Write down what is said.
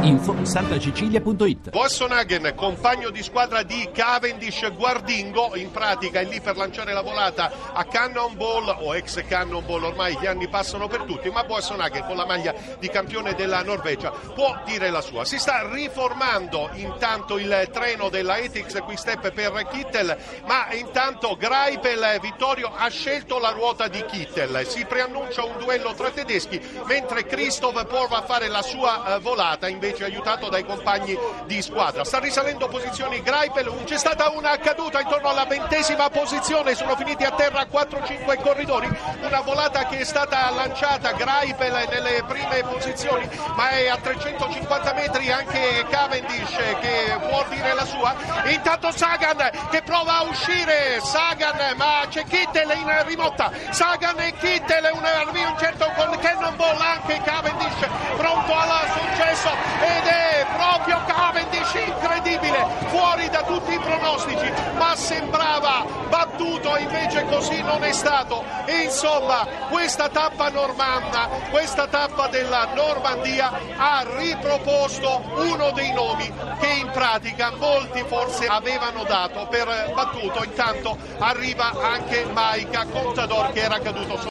Info santacecilia.it Boasson compagno di squadra di Cavendish Guardingo, in pratica è lì per lanciare la volata a Cannonball o ex Cannonball, ormai gli anni passano per tutti, ma Boasson con la maglia di campione della Norvegia può dire la sua. Si sta riformando intanto il treno della Ethics Quick per Kittel, ma intanto Greipel Vittorio ha scelto la ruota di Kittel. Si preannuncia un duello tra tedeschi, mentre Christoph prova a fare la sua uh, volata invece invece aiutato dai compagni di squadra. Sta risalendo posizioni Greipel, c'è stata una caduta intorno alla ventesima posizione, sono finiti a terra 4-5 corridori, una volata che è stata lanciata Greipel nelle prime posizioni, ma è a 350 metri anche Cavendish che può dire la sua. Intanto Sagan che prova a uscire, Sagan ma c'è Kittel in rimotta, Sagan e Kittel, un avvio incerto con Cannonball anche Cavendish pronto al successo ed è proprio Cavendish incredibile, fuori da tutti i pronostici, ma sembrava battuto, invece così non è stato. E insomma, questa tappa normanna, questa tappa della Normandia ha riproposto uno dei nomi che in pratica molti forse avevano dato per battuto. Intanto arriva anche Maika Contador che era caduto